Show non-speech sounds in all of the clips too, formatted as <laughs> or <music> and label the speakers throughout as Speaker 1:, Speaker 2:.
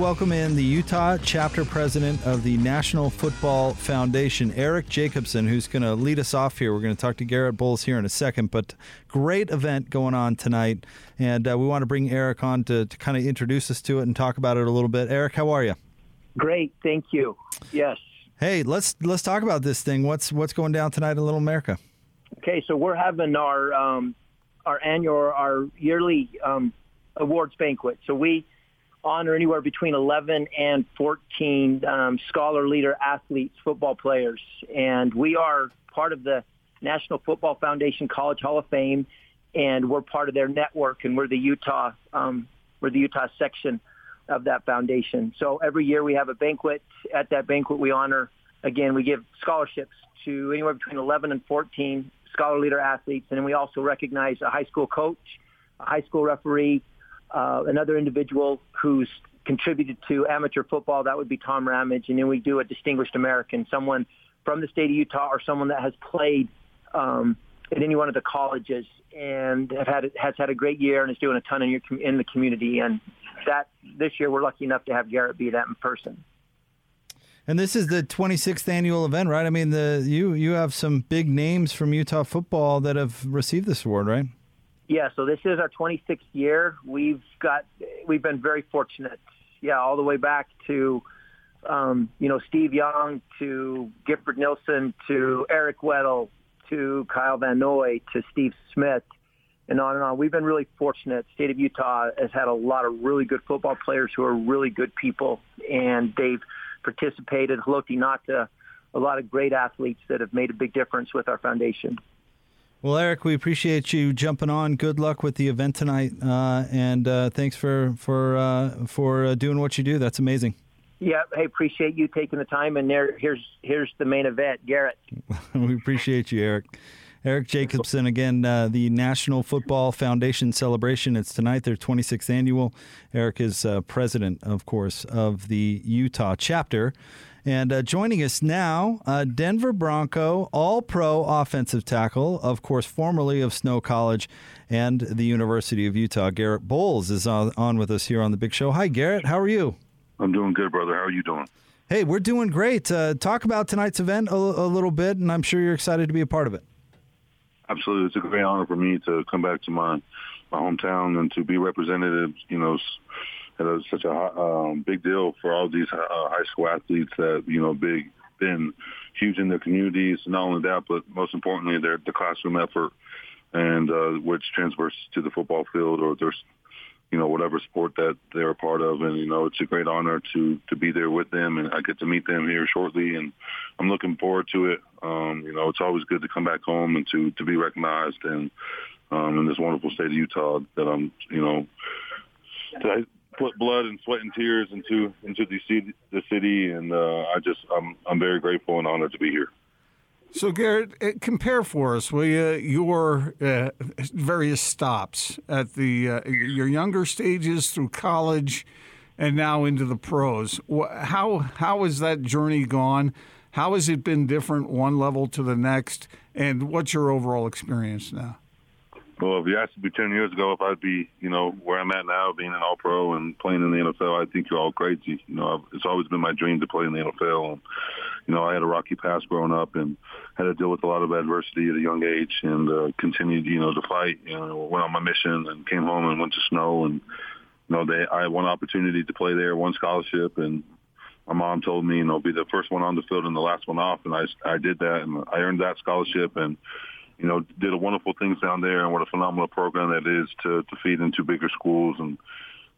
Speaker 1: welcome in the Utah chapter president of the National Football Foundation, Eric Jacobson, who's going to lead us off here. We're going to talk to Garrett Bolles here in a second, but great event going on tonight. And uh, we want to bring Eric on to, to kind of introduce us to it and talk about it a little bit. Eric, how are you?
Speaker 2: Great, thank you. Yes.
Speaker 1: Hey, let's let's talk about this thing. What's what's going down tonight in Little America?
Speaker 2: Okay, so we're having our um, our annual our yearly um, awards banquet. So we honor anywhere between 11 and 14 um, scholar leader athletes, football players, and we are part of the National Football Foundation College Hall of Fame, and we're part of their network, and we're the Utah um, we're the Utah section of that foundation. So every year we have a banquet. At that banquet, we honor again we give scholarships to anywhere between 11 and 14 scholar leader athletes, and then we also recognize a high school coach, a high school referee, uh, another individual who's contributed to amateur football. That would be Tom Ramage. And then we do a distinguished American, someone from the state of Utah or someone that has played um, at any one of the colleges and have had has had a great year and is doing a ton in, your, in the community. And that this year we're lucky enough to have Garrett be that in person.
Speaker 1: And this is the 26th annual event, right? I mean, the you you have some big names from Utah football that have received this award, right?
Speaker 2: Yeah, so this is our 26th year. We've got we've been very fortunate. Yeah, all the way back to um, you know Steve Young to Gifford Nielsen to Eric Weddle to Kyle Van Noy to Steve Smith and on and on. We've been really fortunate. State of Utah has had a lot of really good football players who are really good people, and they've participated. Haloti Ngata, a lot of great athletes that have made a big difference with our foundation.
Speaker 1: Well, Eric, we appreciate you jumping on. Good luck with the event tonight, uh, and uh, thanks for for uh, for uh, doing what you do. That's amazing.
Speaker 2: Yeah, hey, appreciate you taking the time. And there, here's here's the main event, Garrett. <laughs>
Speaker 1: we appreciate you, Eric. Eric Jacobson, again, uh, the National Football Foundation celebration. It's tonight, their 26th annual. Eric is uh, president, of course, of the Utah chapter. And uh, joining us now, uh, Denver Bronco, all pro offensive tackle, of course, formerly of Snow College and the University of Utah. Garrett Bolles is on, on with us here on the Big Show. Hi, Garrett. How are you?
Speaker 3: I'm doing good, brother. How are you doing?
Speaker 1: Hey, we're doing great. Uh, talk about tonight's event a, a little bit, and I'm sure you're excited to be a part of it.
Speaker 3: Absolutely. It's a great honor for me to come back to my, my hometown and to be representative, you know, it was such a um, big deal for all these uh, high school athletes that you know big been huge in their communities. Not only that, but most importantly, their the classroom effort and uh, which transfers to the football field or there's you know whatever sport that they're a part of. And you know it's a great honor to to be there with them. And I get to meet them here shortly and I'm looking forward to it. Um you know it's always good to come back home and to to be recognized and um in this wonderful state of Utah that I'm you know to, put blood and sweat and tears into into the city, the city, and uh, I just I'm I'm very grateful and honored to be here.
Speaker 4: So, Garett, uh, compare for us, will you, your uh, various stops at the uh, your younger stages through college, and now into the pros. How how has that journey gone? How has it been different one level to the next? And what's your overall experience now?
Speaker 3: Well, if you asked me 10 years ago if I'd be, you know, where I'm at now, being an All-Pro and playing in the NFL, I think you're all crazy. You know, I've, it's always been my dream to play in the NFL. And, you know, I had a rocky past growing up and had to deal with a lot of adversity at a young age and uh, continued, you know, to fight. You know, went on my mission and came home and went to Snow. And, you know, they, I had one opportunity to play there, one scholarship, and my mom told me, you know, be the first one on the field and the last one off. And I, I did that, and I earned that scholarship. And you know, did a wonderful things down there and what a phenomenal program that is to, to feed into bigger schools. And,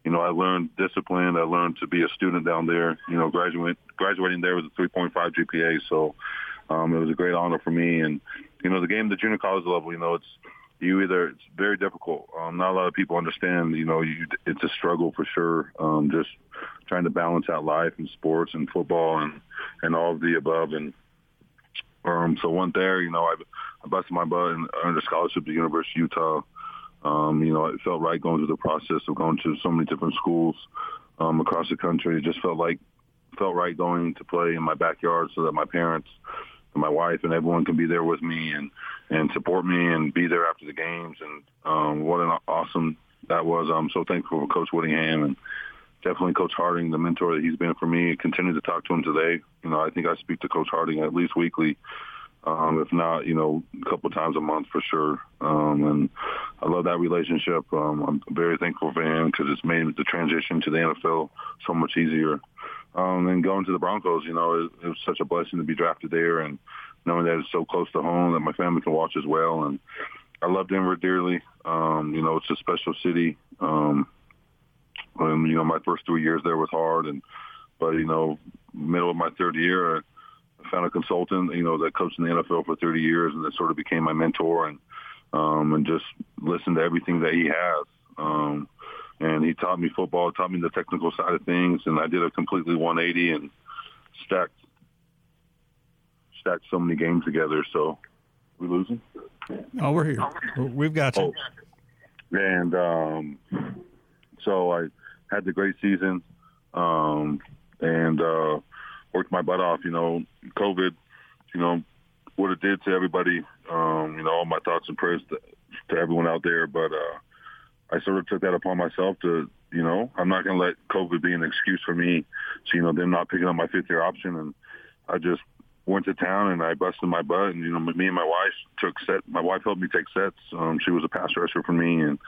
Speaker 3: you know, I learned discipline. I learned to be a student down there, you know, graduate, graduating there with a 3.5 GPA. So um, it was a great honor for me. And, you know, the game, the junior college level, you know, it's, you either it's very difficult. Um, not a lot of people understand. You know, you, it's a struggle for sure. Um, just trying to balance out life and sports and football and and all of the above. And um, so went there. You know, I, I busted my butt and earned a scholarship at the University of Utah. Um, you know, it felt right going through the process of going to so many different schools um, across the country. It just felt like felt right going to play in my backyard so that my parents and my wife and everyone can be there with me and and support me and be there after the games. And um, what an awesome that was. I'm so thankful for Coach Whittingham and definitely Coach Harding, the mentor that he's been for me. Continue to talk to him today. You know, I think I speak to Coach Harding at least weekly, um, if not, you know, a couple times a month for sure. Um, and I love that relationship. Um, I'm very thankful for him because it's made the transition to the NFL so much easier. Um, and going to the Broncos, you know, it, it was such a blessing to be drafted there and knowing that it's so close to home that my family can watch as well. And I love Denver dearly. Um, you know, it's a special city. Um, and, you know, my first three years there was hard. And, but, you know, middle of my third year, I found a consultant, you know, that coached in the NFL for 30 years and that sort of became my mentor and, um, and just listened to everything that he has. Um, and he taught me football, taught me the technical side of things, and I did a completely 180 and stacked stacked so many games together. So we losing?
Speaker 4: Oh, we're here.
Speaker 1: We've got you.
Speaker 3: Oh. And um, so I had the great season um, and uh, worked my butt off. You know, COVID, you know, what it did to everybody. Um, you know, all my thoughts and prayers to, to everyone out there. But uh, I sort of took that upon myself to, you know, I'm not going to let COVID be an excuse for me. So, you know, them not picking up my fifth year option. And I just went to town and I busted my butt. And, you know, me and my wife took set, my wife helped me take sets. Um, she was a pass rusher for me. And,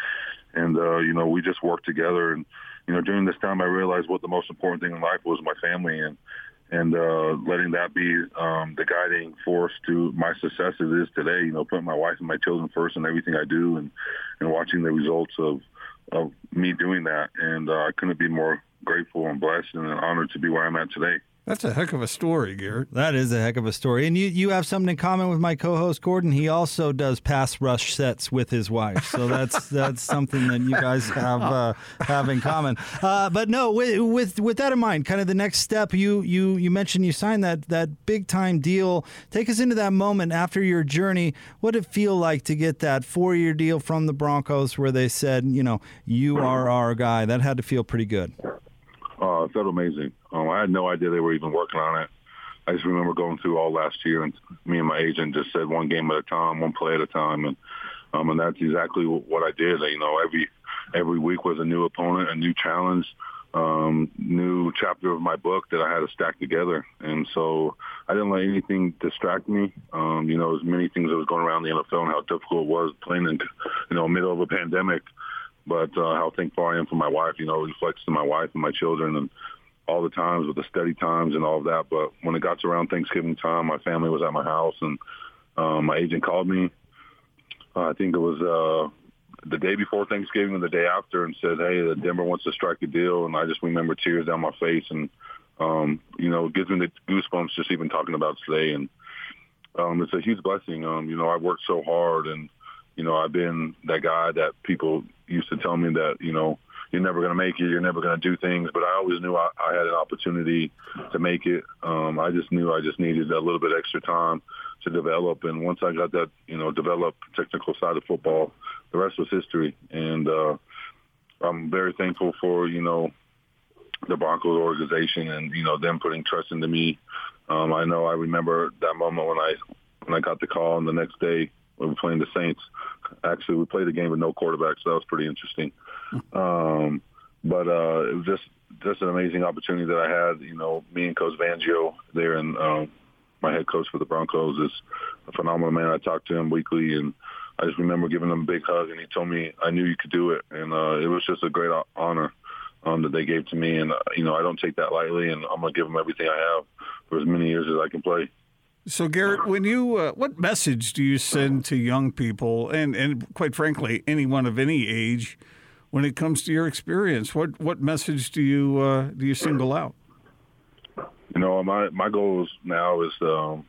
Speaker 3: and, uh, you know, we just worked together. And, you know, during this time, I realized what the most important thing in life was my family. And, and uh, letting that be um, the guiding force to my success as it is today. You know, putting my wife and my children first in everything I do, and and watching the results of of me doing that. And uh, I couldn't be more grateful and blessed and honored to be where I'm at today.
Speaker 4: That's a heck of a story, Garrett.
Speaker 1: That is a heck of a story. And you, you have something in common with my co-host Gordon. He also does pass rush sets with his wife, so that's <laughs> that's something that you guys have uh, have in common. Uh, but no, with, with with that in mind, kind of the next step. You you you mentioned you signed that that big time deal. Take us into that moment after your journey. What did it feel like to get that four year deal from the Broncos, where they said, you know, you are our guy? That had to feel pretty good.
Speaker 3: Uh, it felt amazing. Um, I had no idea they were even working on it. I just remember going through all last year, and me and my agent just said one game at a time, one play at a time, and um, and that's exactly what I did. You know, every every week was a new opponent, a new challenge, um, new chapter of my book that I had to stack together. And so I didn't let anything distract me. Um, you know, as many things that was going around the NFL and how difficult it was playing in, you know, middle of a pandemic but uh, how thankful I am for my wife. You know, reflects to my wife and my children and all the times with the steady times and all of that. But when it got to around Thanksgiving time, my family was at my house and um, my agent called me. Uh, I think it was uh, the day before Thanksgiving and the day after and said, hey, the Denver wants to strike a deal. And I just remember tears down my face. And, um, you know, it gives me the goosebumps just even talking about today. And um, it's a huge blessing. Um, you know, I worked so hard and, you know, I've been that guy that people used to tell me that, you know, you're never going to make it, you're never going to do things. But I always knew I, I had an opportunity to make it. Um, I just knew I just needed a little bit extra time to develop. And once I got that, you know, developed technical side of football, the rest was history. And uh, I'm very thankful for, you know, the Broncos organization and, you know, them putting trust into me. Um, I know I remember that moment when I when I got the call and the next day we were playing the Saints. Actually, we played the game with no quarterback, so that was pretty interesting. <laughs> Um, but uh, it was just just an amazing opportunity that I had. You know, me and Coach Fangio there, and um, my head coach for the Broncos is a phenomenal man. I talk to him weekly, and I just remember giving him a big hug, and he told me I knew you could do it, and uh, it was just a great honor um, that they gave to me, and uh, you know I don't take that lightly, and I'm gonna give them everything I have for as many years as I can play.
Speaker 4: So, Garrett, when you uh, what message do you send to young people, and and quite frankly, anyone of any age, when it comes to your experience? What what message do you uh, do you single out?
Speaker 3: You know, my my goals now is um,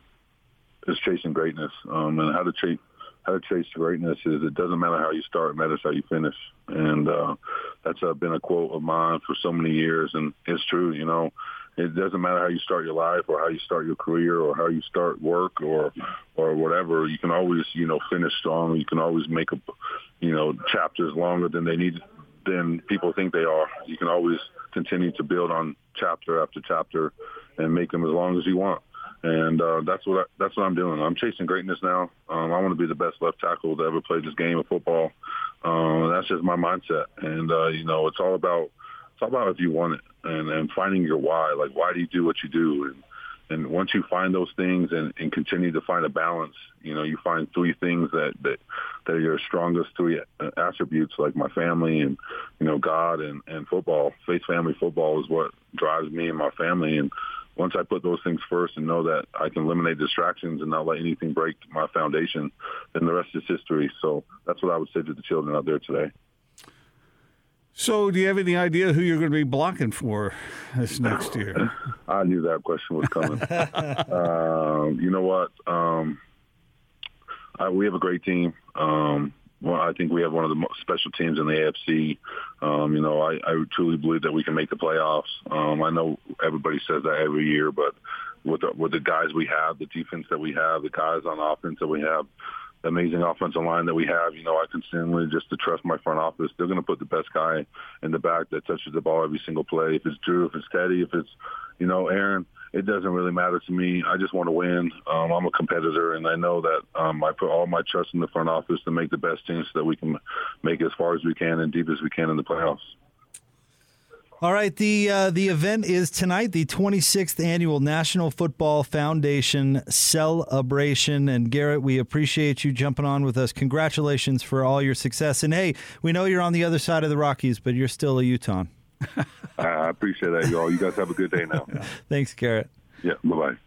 Speaker 3: is chasing greatness, um, and how to chase how to chase greatness is it doesn't matter how you start, it matters how you finish, and uh, that's uh, been a quote of mine for so many years, and it's true. You know, it doesn't matter how you start your life or how you start your career or how you start work or or whatever. You can always you know finish strong. You can always make a you know chapters longer than they need than people think they are. You can always continue to build on chapter after chapter and make them as long as you want. And uh, that's what I, that's what I'm doing. I'm chasing greatness now. Um, I want to be the best left tackle to ever play this game of football. Um, that's just my mindset. And uh, you know, it's all about it's all about if you want it and and finding your why. Like why do you do what you do? And and once you find those things and, and continue to find a balance, you know, you find three things that that that are your strongest three attributes, like my family and you know God and and football. Faith, family, football is what drives me and my family and once I put those things first and know that I can eliminate distractions and not let anything break my foundation, then the rest is history. So that's what I would say to the children out there today.
Speaker 4: So, do you have any idea who you're going to be blocking for this next year? <laughs>
Speaker 3: I knew that question was coming. <laughs> um, you know what? Um, I, we have a great team. Um, well, I think we have one of the most special teams in the AFC. Um, you know, I, I truly believe that we can make the playoffs. Um, I know everybody says that every year, but with the, with the guys we have, the defense that we have, the guys on offense that we have, amazing offensive line that we have, you know, I continually just to trust my front office. They're going to put the best guy in the back that touches the ball every single play. If it's Drew, if it's Teddy, if it's, you know, Aaron – it doesn't really matter to me. I just want to win. Um, I'm a competitor, and I know that um, I put all my trust in the front office to make the best team so that we can make as far as we can and deep as we can in the playoffs.
Speaker 1: All right, the uh, the event is tonight, the 26th annual National Football Foundation celebration. And Garrett, we appreciate you jumping on with us. Congratulations for all your success. And hey, we know you're on the other side of the Rockies, but you're still a Utah. <laughs>
Speaker 3: I appreciate that, y'all. You guys have a good day now. <laughs>
Speaker 1: Thanks, Garrett.
Speaker 3: Yeah, bye bye.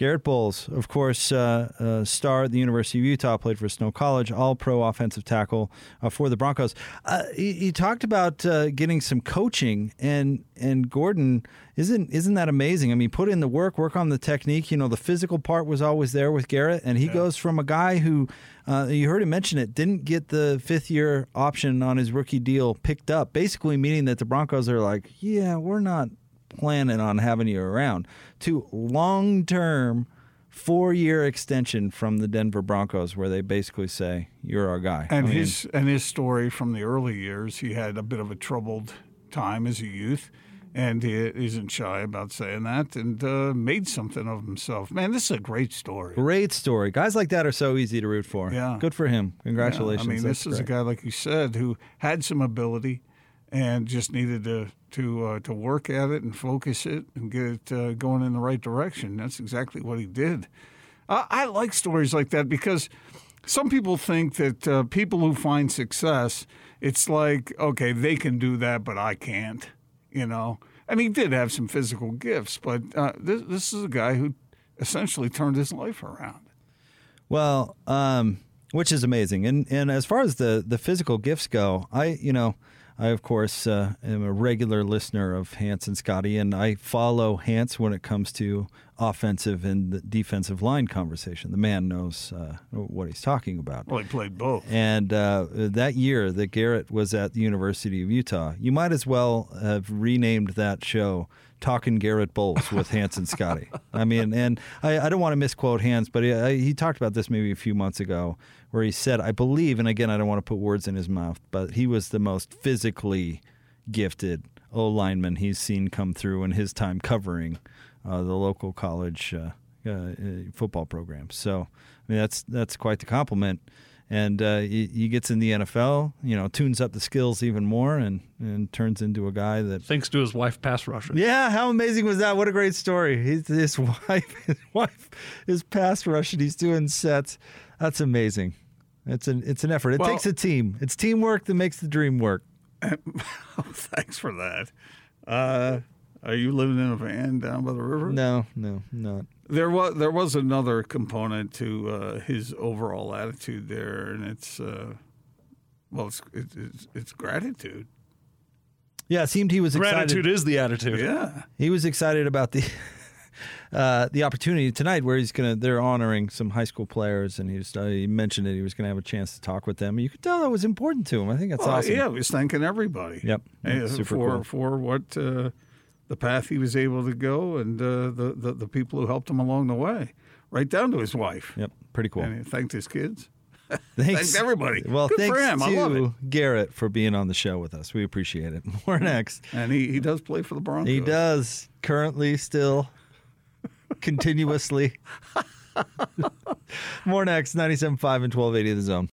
Speaker 1: Garrett Bolles, of course, uh, uh, star at the University of Utah, played for Snow College, all pro offensive tackle uh, for the Broncos. Uh, he, he, talked about uh, getting some coaching, and and Gordon isn't isn't that amazing? I mean, put in the work, work on the technique. You know, the physical part was always there with Garrett, and he yeah. goes from a guy who uh, you heard him mention it didn't get the fifth year option on his rookie deal picked up, basically meaning that the Broncos are like, yeah, we're not planning on having you around, to long term four year extension from the Denver Broncos, where they basically say you're our guy.
Speaker 4: And I mean, his and his story from the early years, he had a bit of a troubled time as a youth. And he isn't shy about saying that, and uh, made something of himself. Man, this is a great story.
Speaker 1: Great story. Guys like that are so easy to root for.
Speaker 4: Yeah,
Speaker 1: good for him. Congratulations.
Speaker 4: Yeah, I mean,
Speaker 1: That's
Speaker 4: this is great. a guy like you said who had some ability, and just needed to to uh, to work at it and focus it and get it uh, going in the right direction. That's exactly what he did. Uh, I like stories like that because some people think that uh, people who find success, it's like okay, they can do that, but I can't. You know, and he did have some physical gifts, but uh, this this is a guy who essentially turned his life around.
Speaker 1: Well, um, which is amazing, and and as far as the the physical gifts go, I you know. I, of course, uh, am a regular listener of Hans and Scotty, and I follow Hans when it comes to offensive and defensive line conversation. The man knows uh, what he's talking about.
Speaker 4: Well, he played both.
Speaker 1: And uh, that year that Garrett was at the University of Utah, you might as well have renamed that show talking Garrett Bolles with Hans and Scotty. I mean, and I, I don't want to misquote Hans, but he, I, he, talked about this maybe a few months ago, where he said, I believe, and again, I don't want to put words in his mouth, but he was the most physically gifted O lineman he's seen come through in his time covering uh, the local college uh, uh, football program. So, I mean, that's that's quite the compliment and uh, he, he, gets in the NFL, you know, tunes up the skills even more, and and turns into a guy that
Speaker 5: thanks to his wife pass rushing.
Speaker 1: Yeah, how amazing was that? What a great story! His, his <laughs> wife, his wife is pass rushing. He's doing sets. That's amazing. It's an it's an effort. It well, takes a team. It's teamwork that makes the dream work. <laughs>
Speaker 4: thanks for that. Uh, are you living in a van down by the river?
Speaker 1: No, no, not.
Speaker 4: There was there was another component to uh, his overall attitude there, and it's uh, well, it's, it's, it's gratitude.
Speaker 1: Yeah, it seemed he was
Speaker 5: gratitude
Speaker 1: excited.
Speaker 5: is the attitude.
Speaker 4: Yeah,
Speaker 1: he was excited about the <laughs> uh, the opportunity tonight, where he's gonna they're honoring some high school players, and he was uh, he mentioned that he was gonna have a chance to talk with them. You could tell that was important to him. I think that's
Speaker 4: well,
Speaker 1: awesome.
Speaker 4: Yeah, he was thanking everybody.
Speaker 1: Yep,
Speaker 4: super for
Speaker 1: cool.
Speaker 4: for what uh, the path he was able to go and uh, the, the, the people who helped him along the way, right down to his wife.
Speaker 1: Yep, pretty cool.
Speaker 4: And he thanked his kids. <laughs>
Speaker 1: Thanks
Speaker 4: thanked everybody.
Speaker 1: Well,
Speaker 4: Good
Speaker 1: thanks to Garrett for being on the show with us. We appreciate it. <laughs> More next.
Speaker 4: And he, he does play for the Broncos.
Speaker 1: He does currently still <laughs> continuously. More next 97.5 and 1280 of the zone.